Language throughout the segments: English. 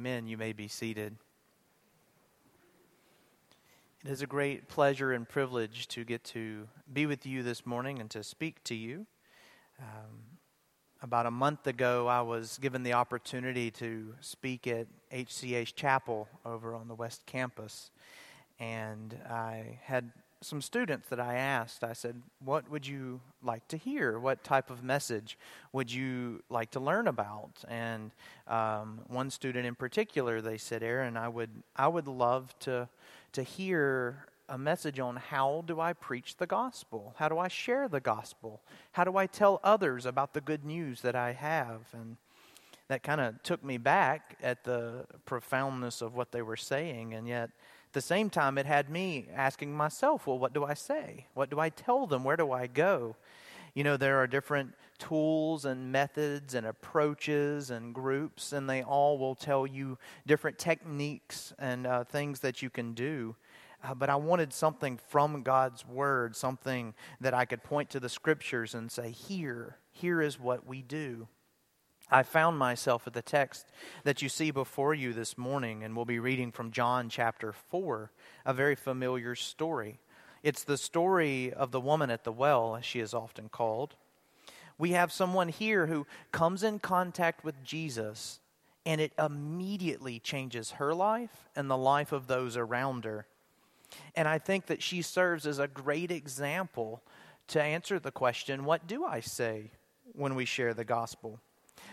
Amen. You may be seated. It is a great pleasure and privilege to get to be with you this morning and to speak to you. Um, about a month ago, I was given the opportunity to speak at HCH Chapel over on the West Campus. And I had some students that I asked, I said, What would you like to hear? What type of message would you like to learn about? And um, one student in particular, they said, Aaron, I would, I would love to, to hear a message on how do I preach the gospel? How do I share the gospel? How do I tell others about the good news that I have? And that kind of took me back at the profoundness of what they were saying, and yet the same time, it had me asking myself, well, what do I say? What do I tell them? Where do I go? You know, there are different tools and methods and approaches and groups, and they all will tell you different techniques and uh, things that you can do. Uh, but I wanted something from God's Word, something that I could point to the Scriptures and say, here, here is what we do. I found myself at the text that you see before you this morning, and we'll be reading from John chapter 4, a very familiar story. It's the story of the woman at the well, as she is often called. We have someone here who comes in contact with Jesus, and it immediately changes her life and the life of those around her. And I think that she serves as a great example to answer the question what do I say when we share the gospel?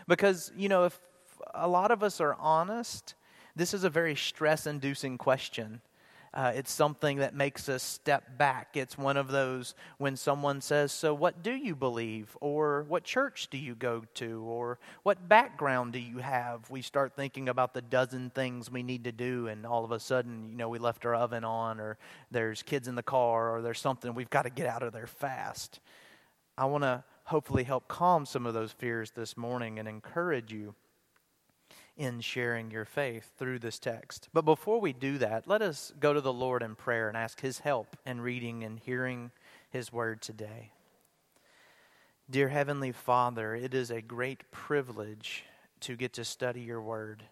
Because, you know, if a lot of us are honest, this is a very stress inducing question. Uh, it's something that makes us step back. It's one of those when someone says, So, what do you believe? Or, what church do you go to? Or, what background do you have? We start thinking about the dozen things we need to do, and all of a sudden, you know, we left our oven on, or there's kids in the car, or there's something we've got to get out of there fast. I want to hopefully help calm some of those fears this morning and encourage you in sharing your faith through this text. But before we do that, let us go to the Lord in prayer and ask His help in reading and hearing His word today. Dear Heavenly Father, it is a great privilege to get to study your word.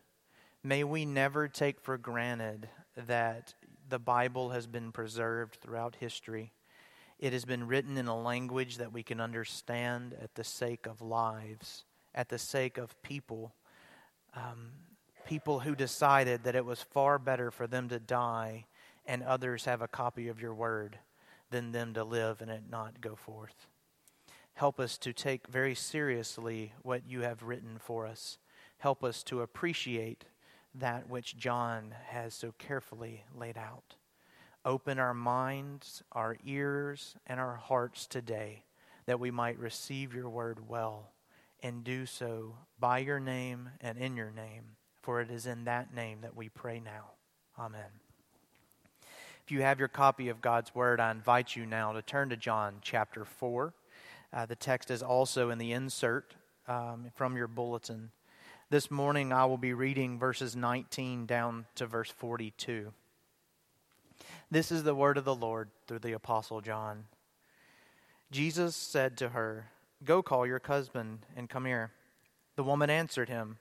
May we never take for granted that the Bible has been preserved throughout history it has been written in a language that we can understand at the sake of lives, at the sake of people. Um, people who decided that it was far better for them to die and others have a copy of your word than them to live and it not go forth. Help us to take very seriously what you have written for us. Help us to appreciate that which John has so carefully laid out. Open our minds, our ears, and our hearts today that we might receive your word well and do so by your name and in your name, for it is in that name that we pray now. Amen. If you have your copy of God's Word, I invite you now to turn to John chapter 4. Uh, the text is also in the insert um, from your bulletin. This morning I will be reading verses 19 down to verse 42. This is the word of the Lord through the Apostle John. Jesus said to her, Go call your husband and come here. The woman answered him,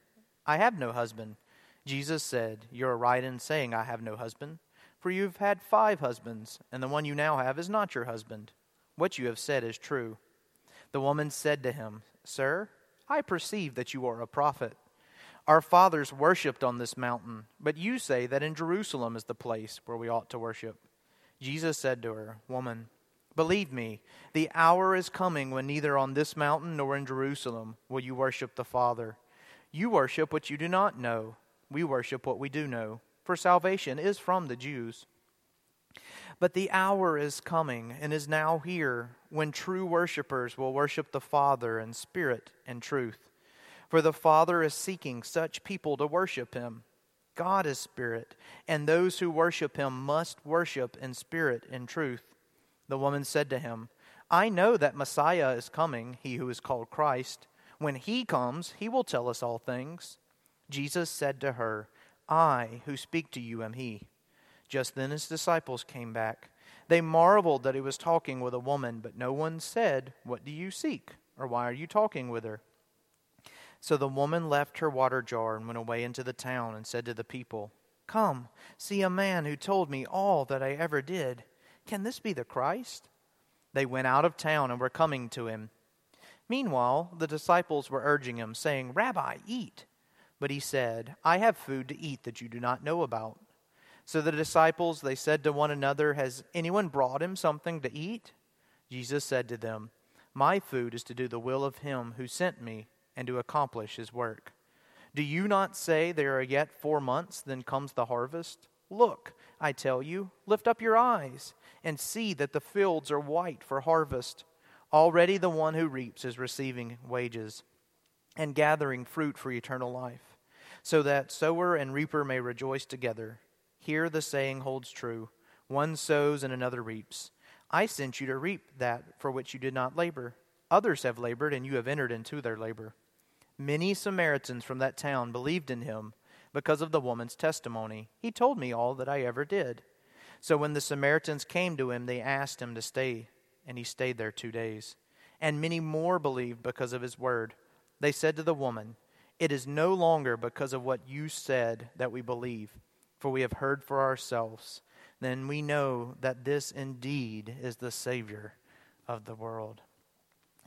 I have no husband. Jesus said, You are right in saying, I have no husband, for you've had five husbands, and the one you now have is not your husband. What you have said is true. The woman said to him, Sir, I perceive that you are a prophet. Our fathers worshipped on this mountain, but you say that in Jerusalem is the place where we ought to worship. Jesus said to her, Woman, believe me, the hour is coming when neither on this mountain nor in Jerusalem will you worship the Father. You worship what you do not know. We worship what we do know, for salvation is from the Jews. But the hour is coming and is now here when true worshippers will worship the Father in spirit and truth. For the Father is seeking such people to worship him. God is spirit, and those who worship him must worship in spirit and truth. The woman said to him, I know that Messiah is coming, he who is called Christ. When he comes, he will tell us all things. Jesus said to her, I who speak to you am he. Just then his disciples came back. They marveled that he was talking with a woman, but no one said, What do you seek? Or why are you talking with her? So the woman left her water jar and went away into the town and said to the people, Come, see a man who told me all that I ever did. Can this be the Christ? They went out of town and were coming to him. Meanwhile, the disciples were urging him, saying, Rabbi, eat. But he said, I have food to eat that you do not know about. So the disciples, they said to one another, Has anyone brought him something to eat? Jesus said to them, My food is to do the will of him who sent me and to accomplish his work. Do you not say there are yet four months, then comes the harvest? Look, I tell you, lift up your eyes and see that the fields are white for harvest. Already the one who reaps is receiving wages and gathering fruit for eternal life, so that sower and reaper may rejoice together. Here the saying holds true one sows and another reaps. I sent you to reap that for which you did not labor. Others have labored, and you have entered into their labor. Many Samaritans from that town believed in him because of the woman's testimony. He told me all that I ever did. So when the Samaritans came to him, they asked him to stay, and he stayed there two days. And many more believed because of his word. They said to the woman, It is no longer because of what you said that we believe, for we have heard for ourselves. Then we know that this indeed is the Savior of the world.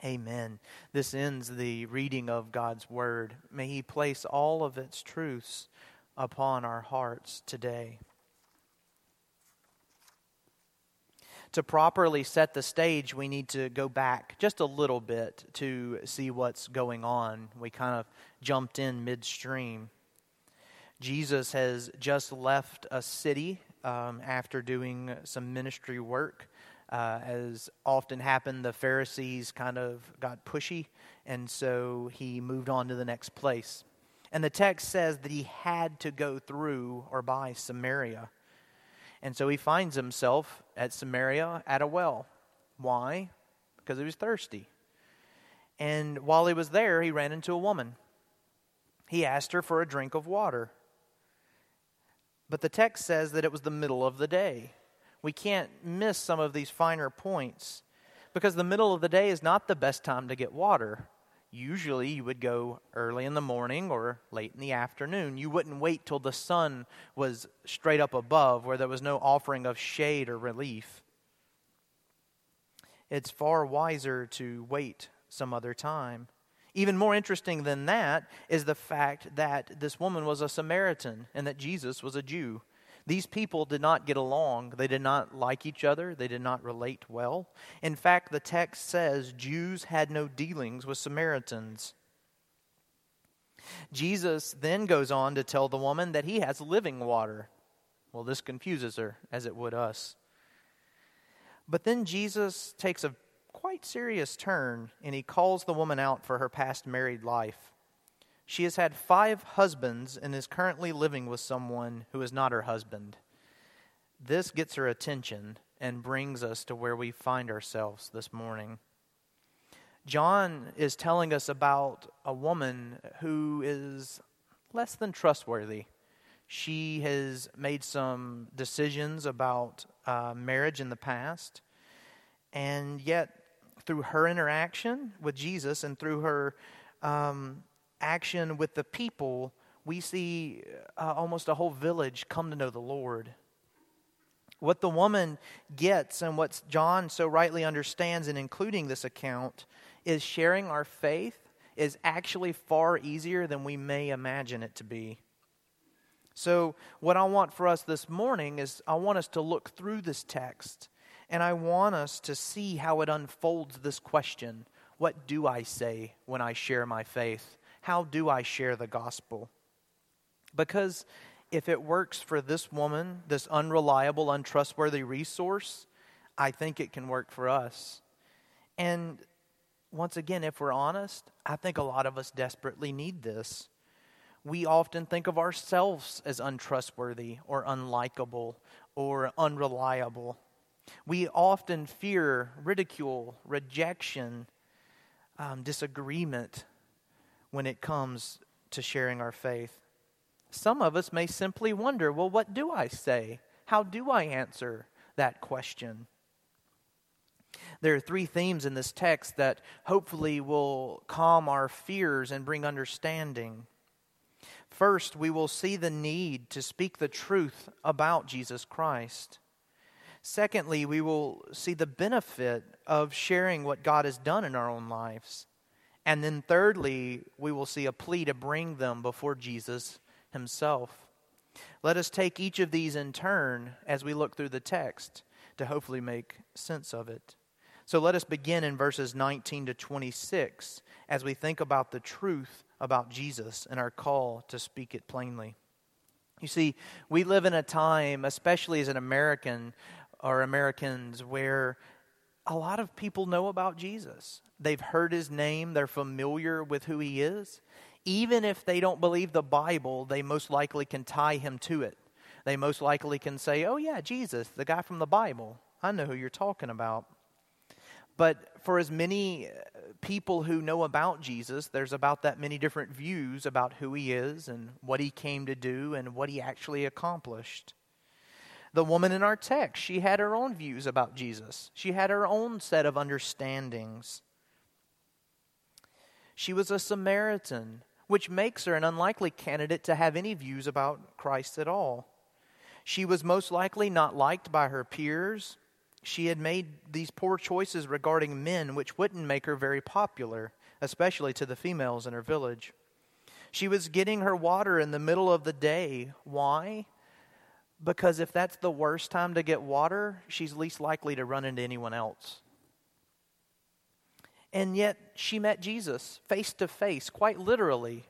Amen. This ends the reading of God's Word. May He place all of its truths upon our hearts today. To properly set the stage, we need to go back just a little bit to see what's going on. We kind of jumped in midstream. Jesus has just left a city um, after doing some ministry work. Uh, as often happened, the Pharisees kind of got pushy, and so he moved on to the next place. And the text says that he had to go through or by Samaria. And so he finds himself at Samaria at a well. Why? Because he was thirsty. And while he was there, he ran into a woman. He asked her for a drink of water. But the text says that it was the middle of the day we can't miss some of these finer points because the middle of the day is not the best time to get water. Usually, you would go early in the morning or late in the afternoon. You wouldn't wait till the sun was straight up above where there was no offering of shade or relief. It's far wiser to wait some other time. Even more interesting than that is the fact that this woman was a Samaritan and that Jesus was a Jew. These people did not get along. They did not like each other. They did not relate well. In fact, the text says Jews had no dealings with Samaritans. Jesus then goes on to tell the woman that he has living water. Well, this confuses her, as it would us. But then Jesus takes a quite serious turn and he calls the woman out for her past married life. She has had five husbands and is currently living with someone who is not her husband. This gets her attention and brings us to where we find ourselves this morning. John is telling us about a woman who is less than trustworthy. She has made some decisions about uh, marriage in the past, and yet, through her interaction with Jesus and through her um, action with the people, we see uh, almost a whole village come to know the Lord. What the woman gets and what John so rightly understands in including this account is sharing our faith is actually far easier than we may imagine it to be. So, what I want for us this morning is I want us to look through this text and I want us to see how it unfolds this question What do I say when I share my faith? How do I share the gospel? Because if it works for this woman, this unreliable, untrustworthy resource, I think it can work for us. And once again, if we're honest, I think a lot of us desperately need this. We often think of ourselves as untrustworthy or unlikable or unreliable. We often fear ridicule, rejection, um, disagreement when it comes to sharing our faith. Some of us may simply wonder well, what do I say? How do I answer that question? There are three themes in this text that hopefully will calm our fears and bring understanding. First, we will see the need to speak the truth about Jesus Christ. Secondly, we will see the benefit of sharing what God has done in our own lives. And then thirdly, we will see a plea to bring them before Jesus himself. Let us take each of these in turn as we look through the text to hopefully make sense of it. So let us begin in verses 19 to 26 as we think about the truth about Jesus and our call to speak it plainly. You see, we live in a time, especially as an American or Americans, where a lot of people know about Jesus. They've heard his name, they're familiar with who he is. Even if they don't believe the Bible, they most likely can tie him to it. They most likely can say, Oh, yeah, Jesus, the guy from the Bible. I know who you're talking about. But for as many uh, people who know about Jesus, there's about that many different views about who he is and what he came to do and what he actually accomplished. The woman in our text, she had her own views about Jesus, she had her own set of understandings. She was a Samaritan, which makes her an unlikely candidate to have any views about Christ at all. She was most likely not liked by her peers she had made these poor choices regarding men, which wouldn't make her very popular, especially to the females in her village. She was getting her water in the middle of the day. Why? Because if that's the worst time to get water, she's least likely to run into anyone else. And yet she met Jesus face to face, quite literally.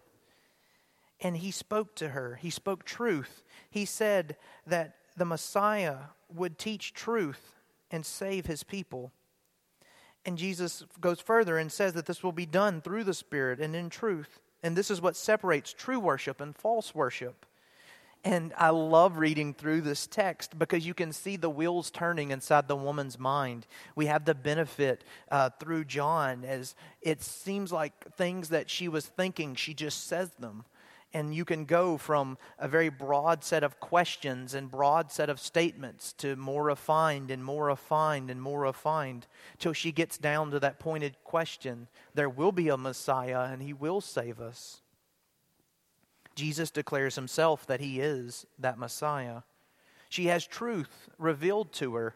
And he spoke to her. He spoke truth. He said that the Messiah would teach truth and save his people. And Jesus goes further and says that this will be done through the Spirit and in truth. And this is what separates true worship and false worship. And I love reading through this text because you can see the wheels turning inside the woman's mind. We have the benefit uh, through John as it seems like things that she was thinking, she just says them and you can go from a very broad set of questions and broad set of statements to more refined and more refined and more refined till she gets down to that pointed question there will be a messiah and he will save us jesus declares himself that he is that messiah she has truth revealed to her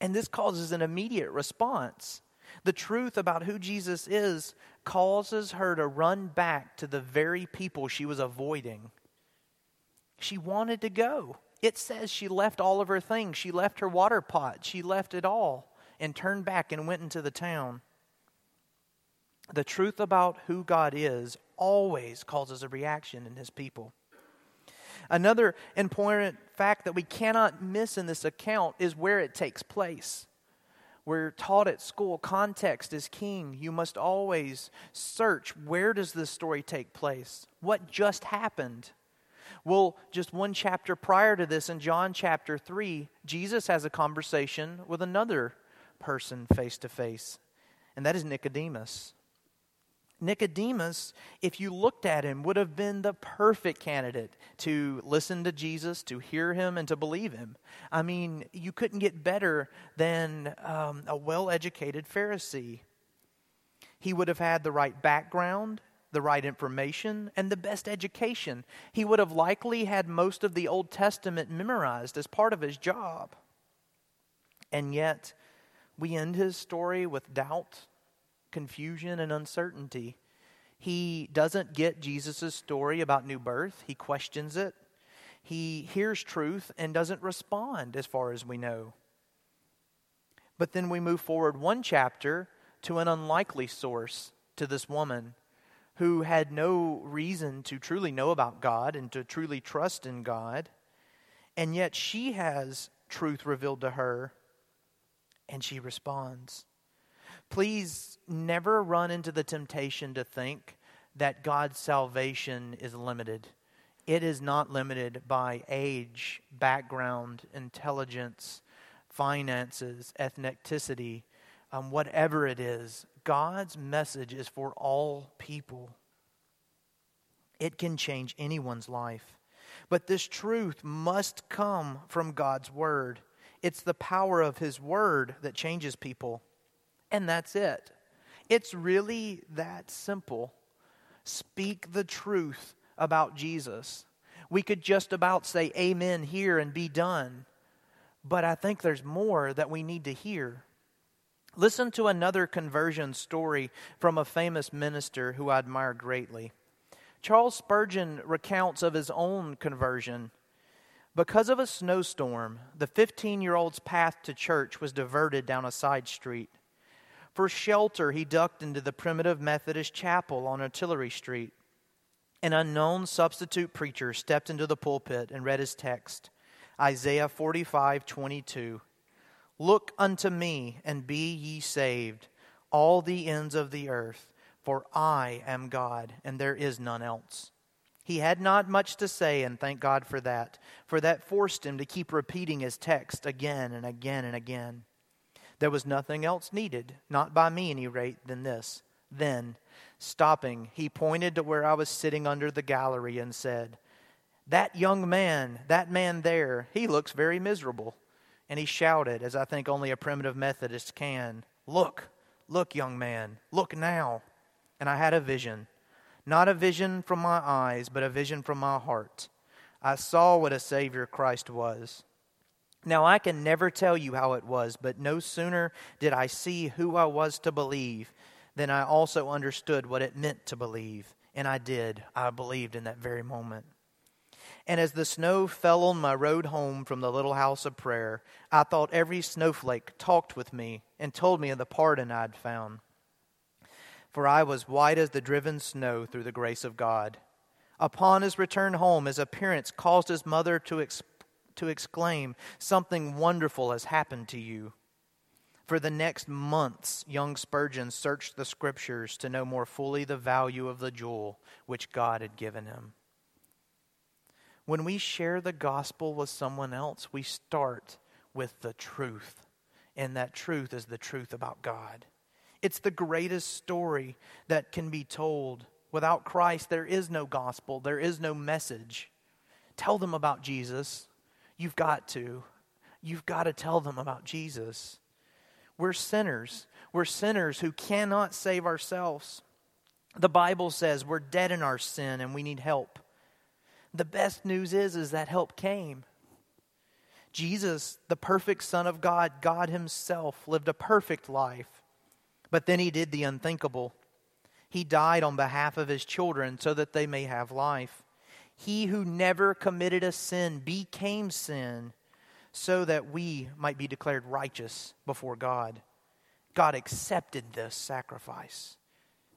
and this causes an immediate response the truth about who Jesus is causes her to run back to the very people she was avoiding. She wanted to go. It says she left all of her things. She left her water pot. She left it all and turned back and went into the town. The truth about who God is always causes a reaction in his people. Another important fact that we cannot miss in this account is where it takes place. We're taught at school context is king. You must always search where does this story take place? What just happened? Well, just one chapter prior to this, in John chapter 3, Jesus has a conversation with another person face to face, and that is Nicodemus. Nicodemus, if you looked at him, would have been the perfect candidate to listen to Jesus, to hear him, and to believe him. I mean, you couldn't get better than um, a well educated Pharisee. He would have had the right background, the right information, and the best education. He would have likely had most of the Old Testament memorized as part of his job. And yet, we end his story with doubt confusion and uncertainty. He doesn't get Jesus' story about new birth, he questions it. He hears truth and doesn't respond, as far as we know. But then we move forward one chapter to an unlikely source to this woman who had no reason to truly know about God and to truly trust in God. And yet she has truth revealed to her and she responds. Please never run into the temptation to think that God's salvation is limited. It is not limited by age, background, intelligence, finances, ethnicity, um, whatever it is. God's message is for all people. It can change anyone's life. But this truth must come from God's Word. It's the power of His Word that changes people. And that's it. It's really that simple. Speak the truth about Jesus. We could just about say amen here and be done. But I think there's more that we need to hear. Listen to another conversion story from a famous minister who I admire greatly. Charles Spurgeon recounts of his own conversion. Because of a snowstorm, the 15 year old's path to church was diverted down a side street. For shelter, he ducked into the primitive Methodist chapel on Artillery Street. An unknown substitute preacher stepped into the pulpit and read his text Isaiah 45 22. Look unto me and be ye saved, all the ends of the earth, for I am God, and there is none else. He had not much to say, and thank God for that, for that forced him to keep repeating his text again and again and again. There was nothing else needed, not by me, any rate, than this. Then, stopping, he pointed to where I was sitting under the gallery and said, That young man, that man there, he looks very miserable. And he shouted, as I think only a primitive Methodist can Look, look, young man, look now. And I had a vision. Not a vision from my eyes, but a vision from my heart. I saw what a Savior Christ was. Now, I can never tell you how it was, but no sooner did I see who I was to believe than I also understood what it meant to believe. And I did. I believed in that very moment. And as the snow fell on my road home from the little house of prayer, I thought every snowflake talked with me and told me of the pardon I'd found. For I was white as the driven snow through the grace of God. Upon his return home, his appearance caused his mother to, ex- to exclaim, Something wonderful has happened to you. For the next months, young Spurgeon searched the scriptures to know more fully the value of the jewel which God had given him. When we share the gospel with someone else, we start with the truth. And that truth is the truth about God. It's the greatest story that can be told. Without Christ, there is no gospel, there is no message. Tell them about Jesus. You've got to. You've got to tell them about Jesus. We're sinners. We're sinners who cannot save ourselves. The Bible says we're dead in our sin and we need help. The best news is is that help came. Jesus, the perfect son of God, God himself lived a perfect life. But then he did the unthinkable. He died on behalf of his children so that they may have life. He who never committed a sin became sin so that we might be declared righteous before God. God accepted this sacrifice.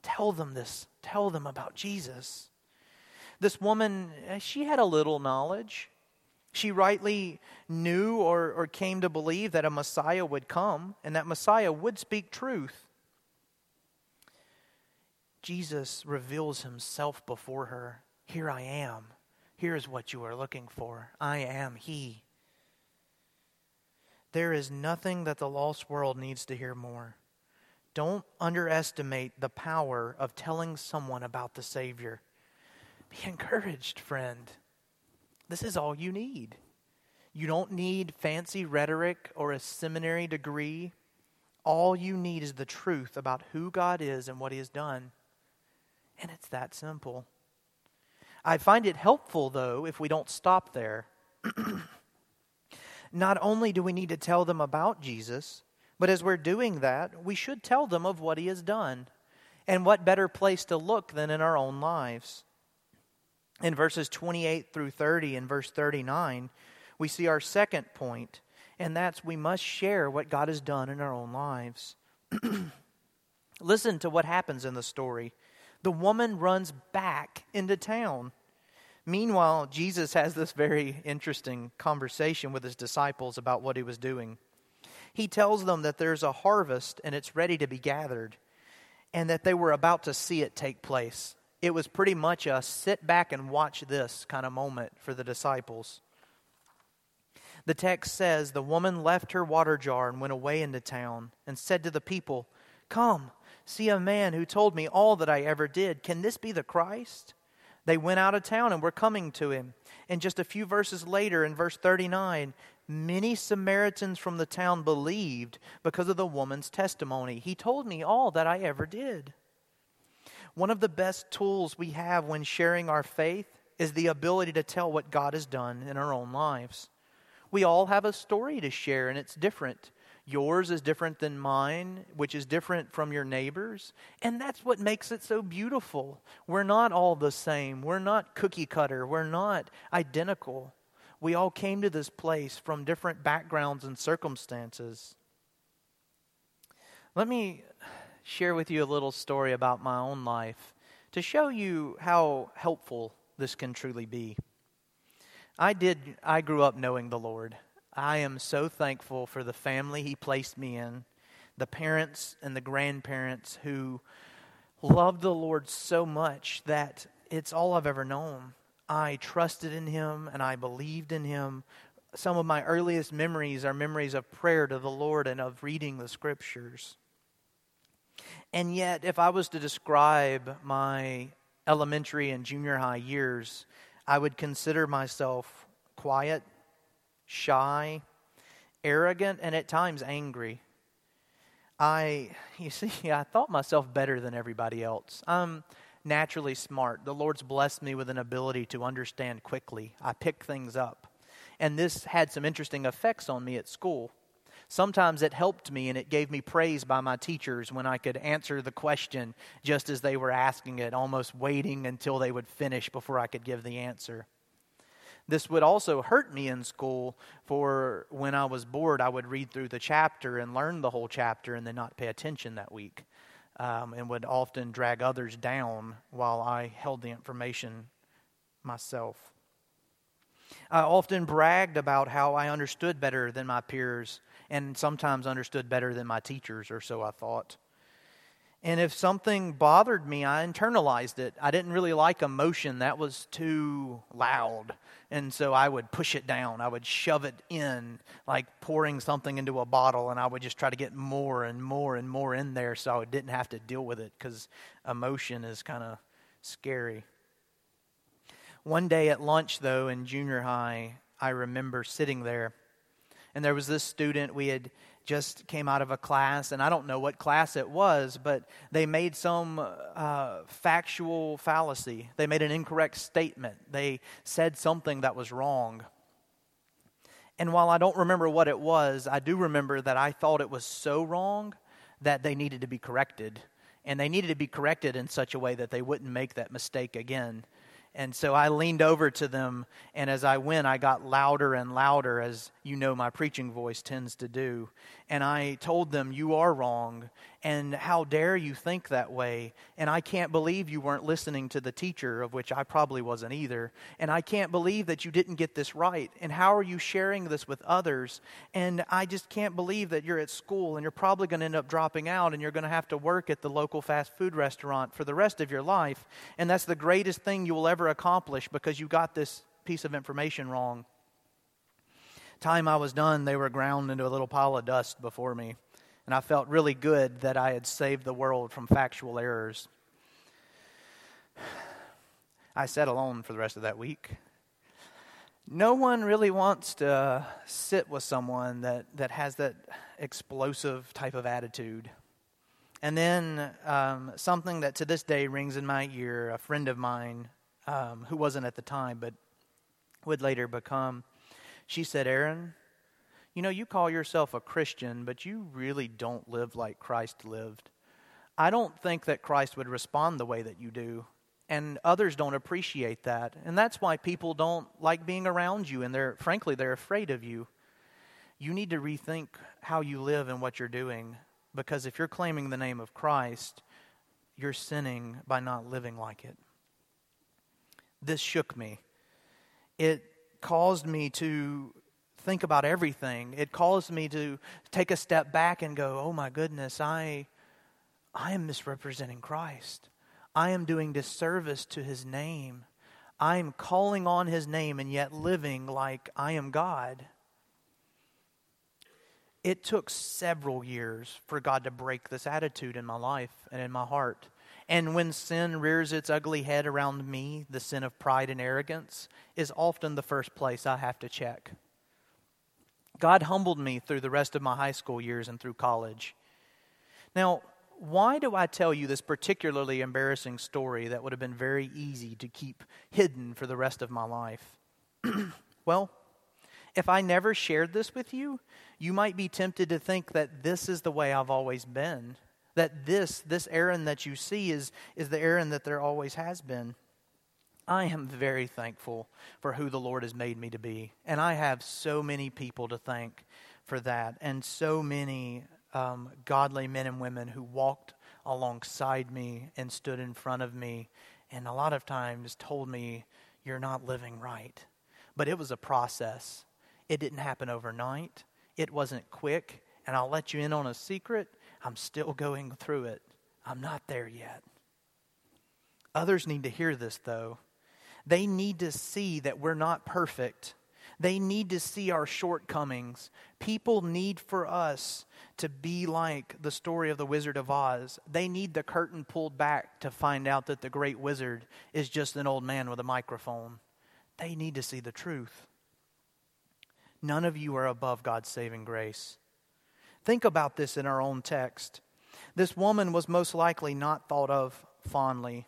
Tell them this. Tell them about Jesus. This woman, eh, she had a little knowledge. She rightly knew or, or came to believe that a Messiah would come and that Messiah would speak truth. Jesus reveals himself before her. Here I am. Here is what you are looking for. I am He. There is nothing that the lost world needs to hear more. Don't underestimate the power of telling someone about the Savior. Be encouraged, friend. This is all you need. You don't need fancy rhetoric or a seminary degree. All you need is the truth about who God is and what He has done. And it's that simple. I find it helpful, though, if we don't stop there. Not only do we need to tell them about Jesus, but as we're doing that, we should tell them of what He has done. And what better place to look than in our own lives? in verses 28 through 30 and verse 39, we see our second point, and that's we must share what God has done in our own lives. Listen to what happens in the story. The woman runs back into town. Meanwhile, Jesus has this very interesting conversation with his disciples about what he was doing. He tells them that there's a harvest and it's ready to be gathered, and that they were about to see it take place it was pretty much a sit back and watch this kind of moment for the disciples. The text says the woman left her water jar and went away into town and said to the people, Come, see a man who told me all that I ever did. Can this be the Christ? They went out of town and were coming to him. And just a few verses later, in verse 39, Many Samaritans from the town believed because of the woman's testimony. He told me all that I ever did. One of the best tools we have when sharing our faith is the ability to tell what God has done in our own lives. We all have a story to share, and it's different. Yours is different than mine, which is different from your neighbor's. And that's what makes it so beautiful. We're not all the same. We're not cookie cutter. We're not identical. We all came to this place from different backgrounds and circumstances. Let me share with you a little story about my own life to show you how helpful this can truly be. I did I grew up knowing the Lord. I am so thankful for the family he placed me in, the parents and the grandparents who loved the Lord so much that it's all I've ever known. I trusted in him and I believed in him. Some of my earliest memories are memories of prayer to the Lord and of reading the scriptures. And yet, if I was to describe my elementary and junior high years, I would consider myself quiet, shy, arrogant, and at times angry. I, you see, I thought myself better than everybody else. I'm naturally smart. The Lord's blessed me with an ability to understand quickly. I pick things up. And this had some interesting effects on me at school. Sometimes it helped me and it gave me praise by my teachers when I could answer the question just as they were asking it, almost waiting until they would finish before I could give the answer. This would also hurt me in school, for when I was bored, I would read through the chapter and learn the whole chapter and then not pay attention that week um, and would often drag others down while I held the information myself. I often bragged about how I understood better than my peers and sometimes understood better than my teachers, or so I thought. And if something bothered me, I internalized it. I didn't really like emotion, that was too loud. And so I would push it down. I would shove it in, like pouring something into a bottle, and I would just try to get more and more and more in there so I didn't have to deal with it because emotion is kind of scary. One day at lunch, though, in junior high, I remember sitting there, and there was this student we had just came out of a class, and I don't know what class it was, but they made some uh, factual fallacy. They made an incorrect statement. They said something that was wrong. And while I don't remember what it was, I do remember that I thought it was so wrong that they needed to be corrected. And they needed to be corrected in such a way that they wouldn't make that mistake again. And so I leaned over to them, and as I went, I got louder and louder, as you know my preaching voice tends to do. And I told them, You are wrong, and how dare you think that way? And I can't believe you weren't listening to the teacher, of which I probably wasn't either. And I can't believe that you didn't get this right. And how are you sharing this with others? And I just can't believe that you're at school and you're probably going to end up dropping out and you're going to have to work at the local fast food restaurant for the rest of your life. And that's the greatest thing you will ever accomplish because you got this piece of information wrong. Time I was done, they were ground into a little pile of dust before me and I felt really good that I had saved the world from factual errors. I sat alone for the rest of that week. No one really wants to sit with someone that, that has that explosive type of attitude. And then um, something that to this day rings in my ear a friend of mine, um, who wasn't at the time, but would later become, she said, Aaron, you know, you call yourself a Christian, but you really don't live like Christ lived. I don't think that Christ would respond the way that you do. And others don't appreciate that. And that's why people don't like being around you, and they're, frankly, they're afraid of you. You need to rethink how you live and what you're doing, because if you're claiming the name of Christ, you're sinning by not living like it. This shook me. It caused me to think about everything. It caused me to take a step back and go, "Oh my goodness, I I am misrepresenting Christ. I am doing disservice to his name. I am calling on his name and yet living like I am God." It took several years for God to break this attitude in my life and in my heart. And when sin rears its ugly head around me, the sin of pride and arrogance is often the first place I have to check. God humbled me through the rest of my high school years and through college. Now, why do I tell you this particularly embarrassing story that would have been very easy to keep hidden for the rest of my life? well, if I never shared this with you, you might be tempted to think that this is the way I've always been. That this, this Aaron that you see is, is the Aaron that there always has been. I am very thankful for who the Lord has made me to be. And I have so many people to thank for that, and so many um, godly men and women who walked alongside me and stood in front of me, and a lot of times told me, You're not living right. But it was a process. It didn't happen overnight, it wasn't quick. And I'll let you in on a secret I'm still going through it. I'm not there yet. Others need to hear this, though. They need to see that we're not perfect. They need to see our shortcomings. People need for us to be like the story of the Wizard of Oz. They need the curtain pulled back to find out that the great wizard is just an old man with a microphone. They need to see the truth. None of you are above God's saving grace. Think about this in our own text. This woman was most likely not thought of fondly.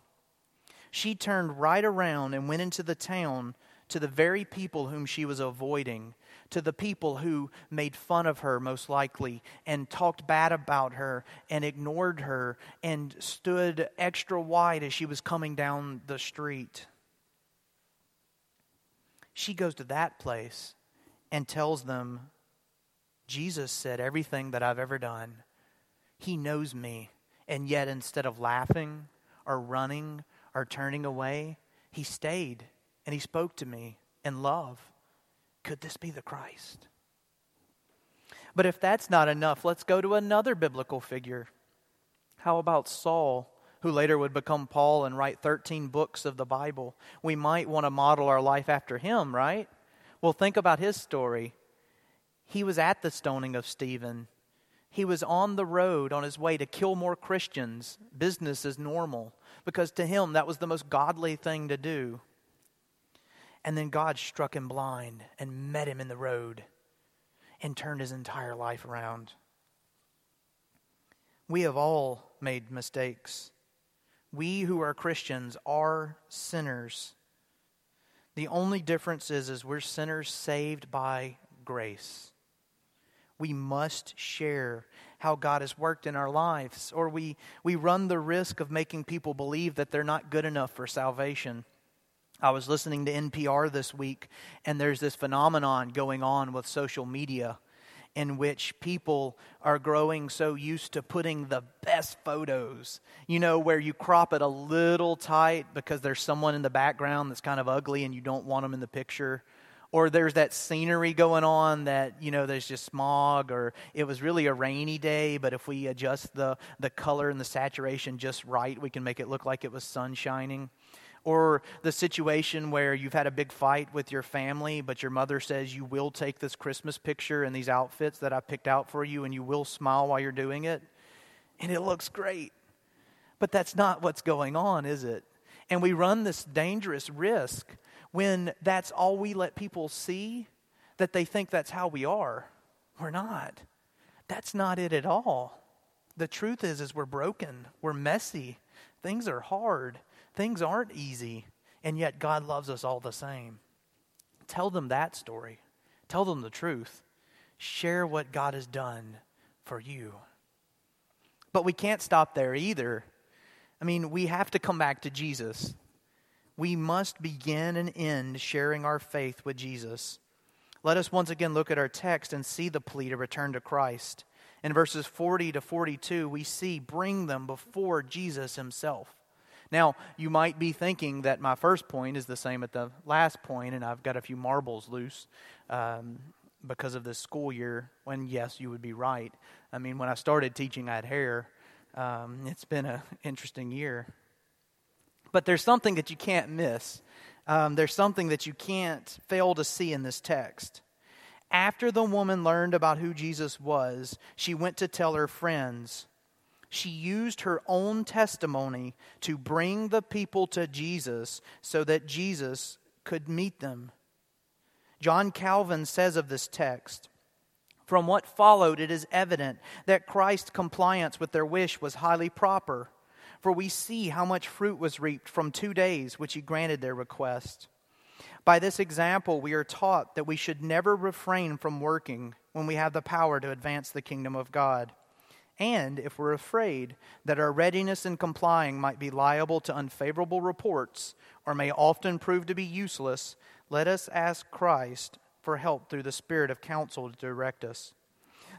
She turned right around and went into the town to the very people whom she was avoiding, to the people who made fun of her, most likely, and talked bad about her and ignored her and stood extra wide as she was coming down the street. She goes to that place and tells them Jesus said, Everything that I've ever done, He knows me. And yet, instead of laughing or running or turning away, He stayed and He spoke to me in love. Could this be the Christ? But if that's not enough, let's go to another biblical figure. How about Saul, who later would become Paul and write 13 books of the Bible? We might want to model our life after him, right? Well, think about his story. He was at the stoning of Stephen. He was on the road on his way to kill more Christians, business as normal, because to him that was the most godly thing to do. And then God struck him blind and met him in the road and turned his entire life around. We have all made mistakes. We who are Christians are sinners. The only difference is, is we're sinners saved by grace we must share how God has worked in our lives, or we, we run the risk of making people believe that they're not good enough for salvation. I was listening to NPR this week, and there's this phenomenon going on with social media in which people are growing so used to putting the best photos, you know, where you crop it a little tight because there's someone in the background that's kind of ugly and you don't want them in the picture or there's that scenery going on that you know there's just smog or it was really a rainy day but if we adjust the the color and the saturation just right we can make it look like it was sun shining. Or the situation where you've had a big fight with your family but your mother says you will take this christmas picture and these outfits that i picked out for you and you will smile while you're doing it and it looks great. But that's not what's going on is it? And we run this dangerous risk when that's all we let people see, that they think that's how we are. We're not. That's not it at all. The truth is is we're broken. We're messy. Things are hard. Things aren't easy. And yet God loves us all the same. Tell them that story. Tell them the truth. Share what God has done for you. But we can't stop there either. I mean, we have to come back to Jesus we must begin and end sharing our faith with Jesus. Let us once again look at our text and see the plea to return to Christ. In verses 40 to 42, we see bring them before Jesus himself. Now, you might be thinking that my first point is the same at the last point, and I've got a few marbles loose um, because of this school year. When, yes, you would be right. I mean, when I started teaching, I had hair. Um, it's been an interesting year. But there's something that you can't miss. Um, there's something that you can't fail to see in this text. After the woman learned about who Jesus was, she went to tell her friends. She used her own testimony to bring the people to Jesus so that Jesus could meet them. John Calvin says of this text From what followed, it is evident that Christ's compliance with their wish was highly proper, for we see how much fruit was reaped from two days which he granted their request. By this example, we are taught that we should never refrain from working when we have the power to advance the kingdom of God. And if we're afraid that our readiness in complying might be liable to unfavorable reports or may often prove to be useless, let us ask Christ for help through the Spirit of counsel to direct us.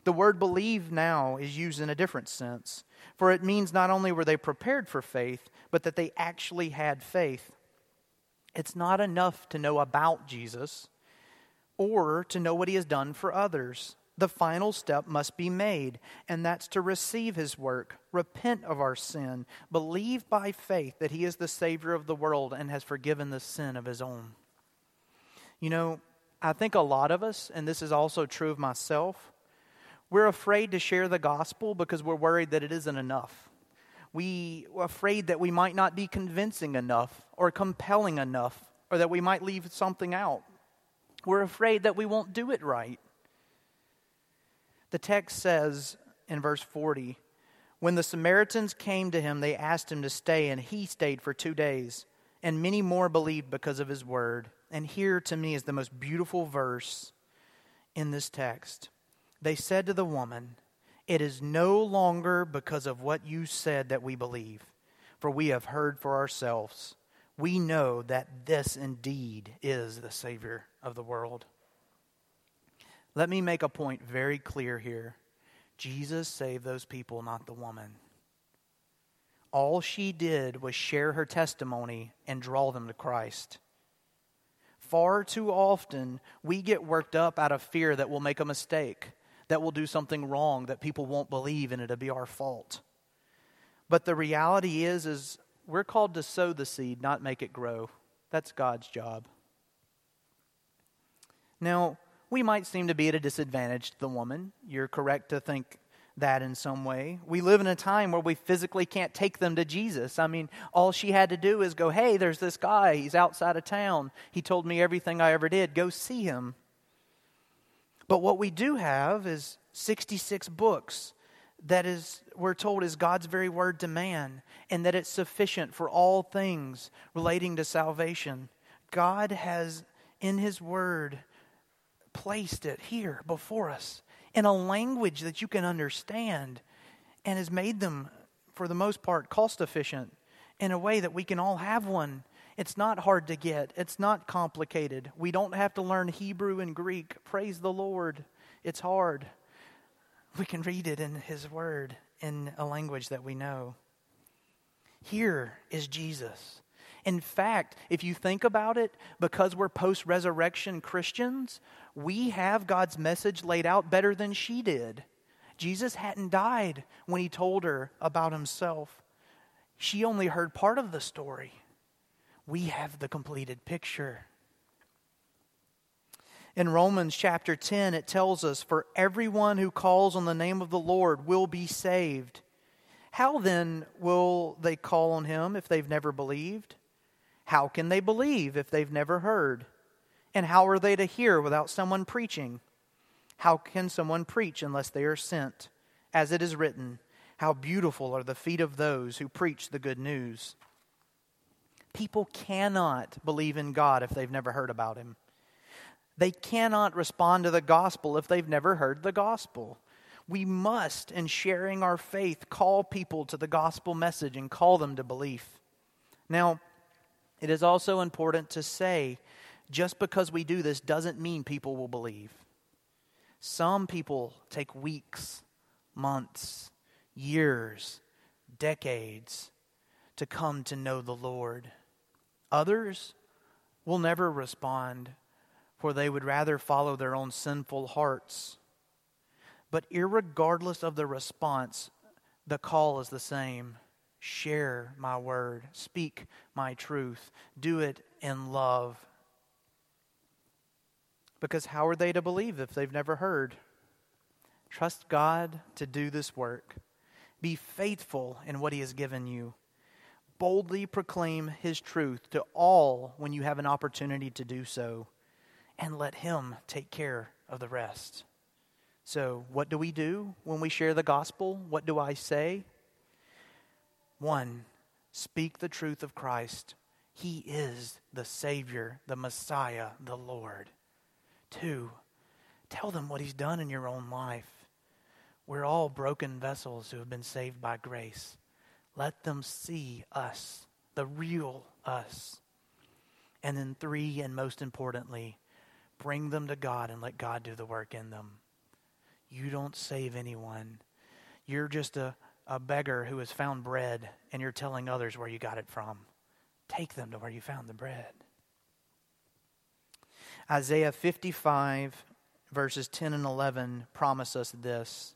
The word believe now is used in a different sense, for it means not only were they prepared for faith, but that they actually had faith. It's not enough to know about Jesus or to know what he has done for others. The final step must be made, and that's to receive his work, repent of our sin, believe by faith that he is the Savior of the world and has forgiven the sin of his own. You know, I think a lot of us, and this is also true of myself, we're afraid to share the gospel because we're worried that it isn't enough. We are afraid that we might not be convincing enough or compelling enough or that we might leave something out. We're afraid that we won't do it right. The text says in verse 40 When the Samaritans came to him, they asked him to stay, and he stayed for two days. And many more believed because of his word. And here to me is the most beautiful verse in this text. They said to the woman, It is no longer because of what you said that we believe, for we have heard for ourselves. We know that this indeed is the Savior of the world. Let me make a point very clear here. Jesus saved those people, not the woman. All she did was share her testimony and draw them to Christ. Far too often, we get worked up out of fear that we'll make a mistake, that we'll do something wrong, that people won't believe and it'll be our fault. But the reality is, is we're called to sow the seed, not make it grow. That's God's job. Now, we might seem to be at a disadvantage to the woman. You're correct to think that in some way. We live in a time where we physically can't take them to Jesus. I mean, all she had to do is go, hey, there's this guy. He's outside of town. He told me everything I ever did. Go see him. But what we do have is 66 books that is, we're told, is God's very word to man, and that it's sufficient for all things relating to salvation. God has, in His word, placed it here before us in a language that you can understand and has made them, for the most part, cost efficient in a way that we can all have one. It's not hard to get, it's not complicated. We don't have to learn Hebrew and Greek. Praise the Lord. It's hard. We can read it in His Word in a language that we know. Here is Jesus. In fact, if you think about it, because we're post resurrection Christians, we have God's message laid out better than she did. Jesus hadn't died when he told her about himself. She only heard part of the story. We have the completed picture. In Romans chapter 10, it tells us, For everyone who calls on the name of the Lord will be saved. How then will they call on him if they've never believed? How can they believe if they've never heard? And how are they to hear without someone preaching? How can someone preach unless they are sent? As it is written, How beautiful are the feet of those who preach the good news. People cannot believe in God if they've never heard about Him. They cannot respond to the gospel if they've never heard the gospel. We must, in sharing our faith, call people to the gospel message and call them to belief. Now, it is also important to say just because we do this doesn't mean people will believe. Some people take weeks, months, years, decades to come to know the Lord. Others will never respond, for they would rather follow their own sinful hearts. But, regardless of the response, the call is the same share my word, speak my truth, do it in love. Because how are they to believe if they've never heard? Trust God to do this work. Be faithful in what He has given you. Boldly proclaim His truth to all when you have an opportunity to do so, and let Him take care of the rest. So, what do we do when we share the gospel? What do I say? One, speak the truth of Christ. He is the Savior, the Messiah, the Lord. Two, tell them what He's done in your own life. We're all broken vessels who have been saved by grace. Let them see us, the real us. And then, three, and most importantly, bring them to God and let God do the work in them. You don't save anyone. You're just a, a beggar who has found bread and you're telling others where you got it from. Take them to where you found the bread. Isaiah 55, verses 10 and 11, promise us this.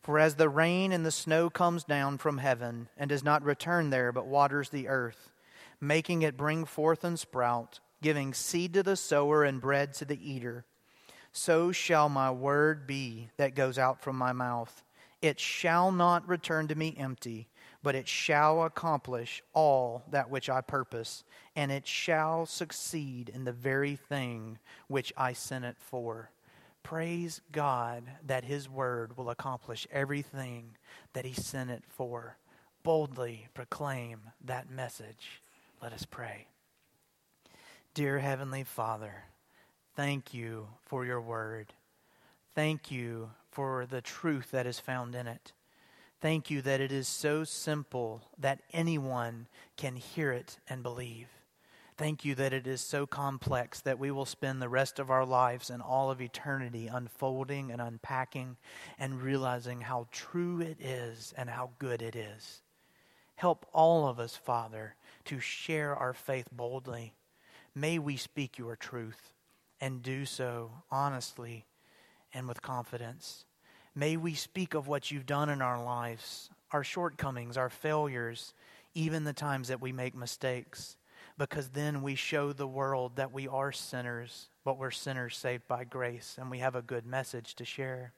For as the rain and the snow comes down from heaven and does not return there, but waters the earth, making it bring forth and sprout, giving seed to the sower and bread to the eater, so shall my word be that goes out from my mouth. It shall not return to me empty, but it shall accomplish all that which I purpose, and it shall succeed in the very thing which I sent it for. Praise God that His word will accomplish everything that He sent it for. Boldly proclaim that message. Let us pray. Dear Heavenly Father, thank you for your word. Thank you for the truth that is found in it. Thank you that it is so simple that anyone can hear it and believe. Thank you that it is so complex that we will spend the rest of our lives and all of eternity unfolding and unpacking and realizing how true it is and how good it is. Help all of us, Father, to share our faith boldly. May we speak your truth and do so honestly and with confidence. May we speak of what you've done in our lives, our shortcomings, our failures, even the times that we make mistakes, because then we show the world that we are sinners, but we're sinners saved by grace, and we have a good message to share.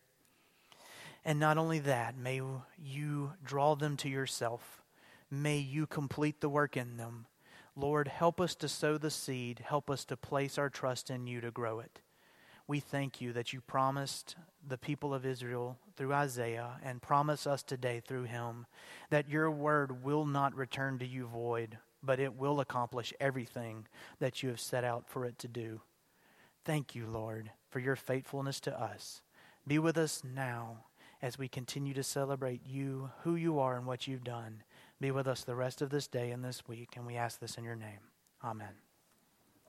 And not only that, may you draw them to yourself. May you complete the work in them. Lord, help us to sow the seed. Help us to place our trust in you to grow it we thank you that you promised the people of Israel through Isaiah and promise us today through him that your word will not return to you void, but it will accomplish everything that you have set out for it to do. Thank you, Lord, for your faithfulness to us. Be with us now as we continue to celebrate you, who you are, and what you've done. Be with us the rest of this day and this week, and we ask this in your name. Amen.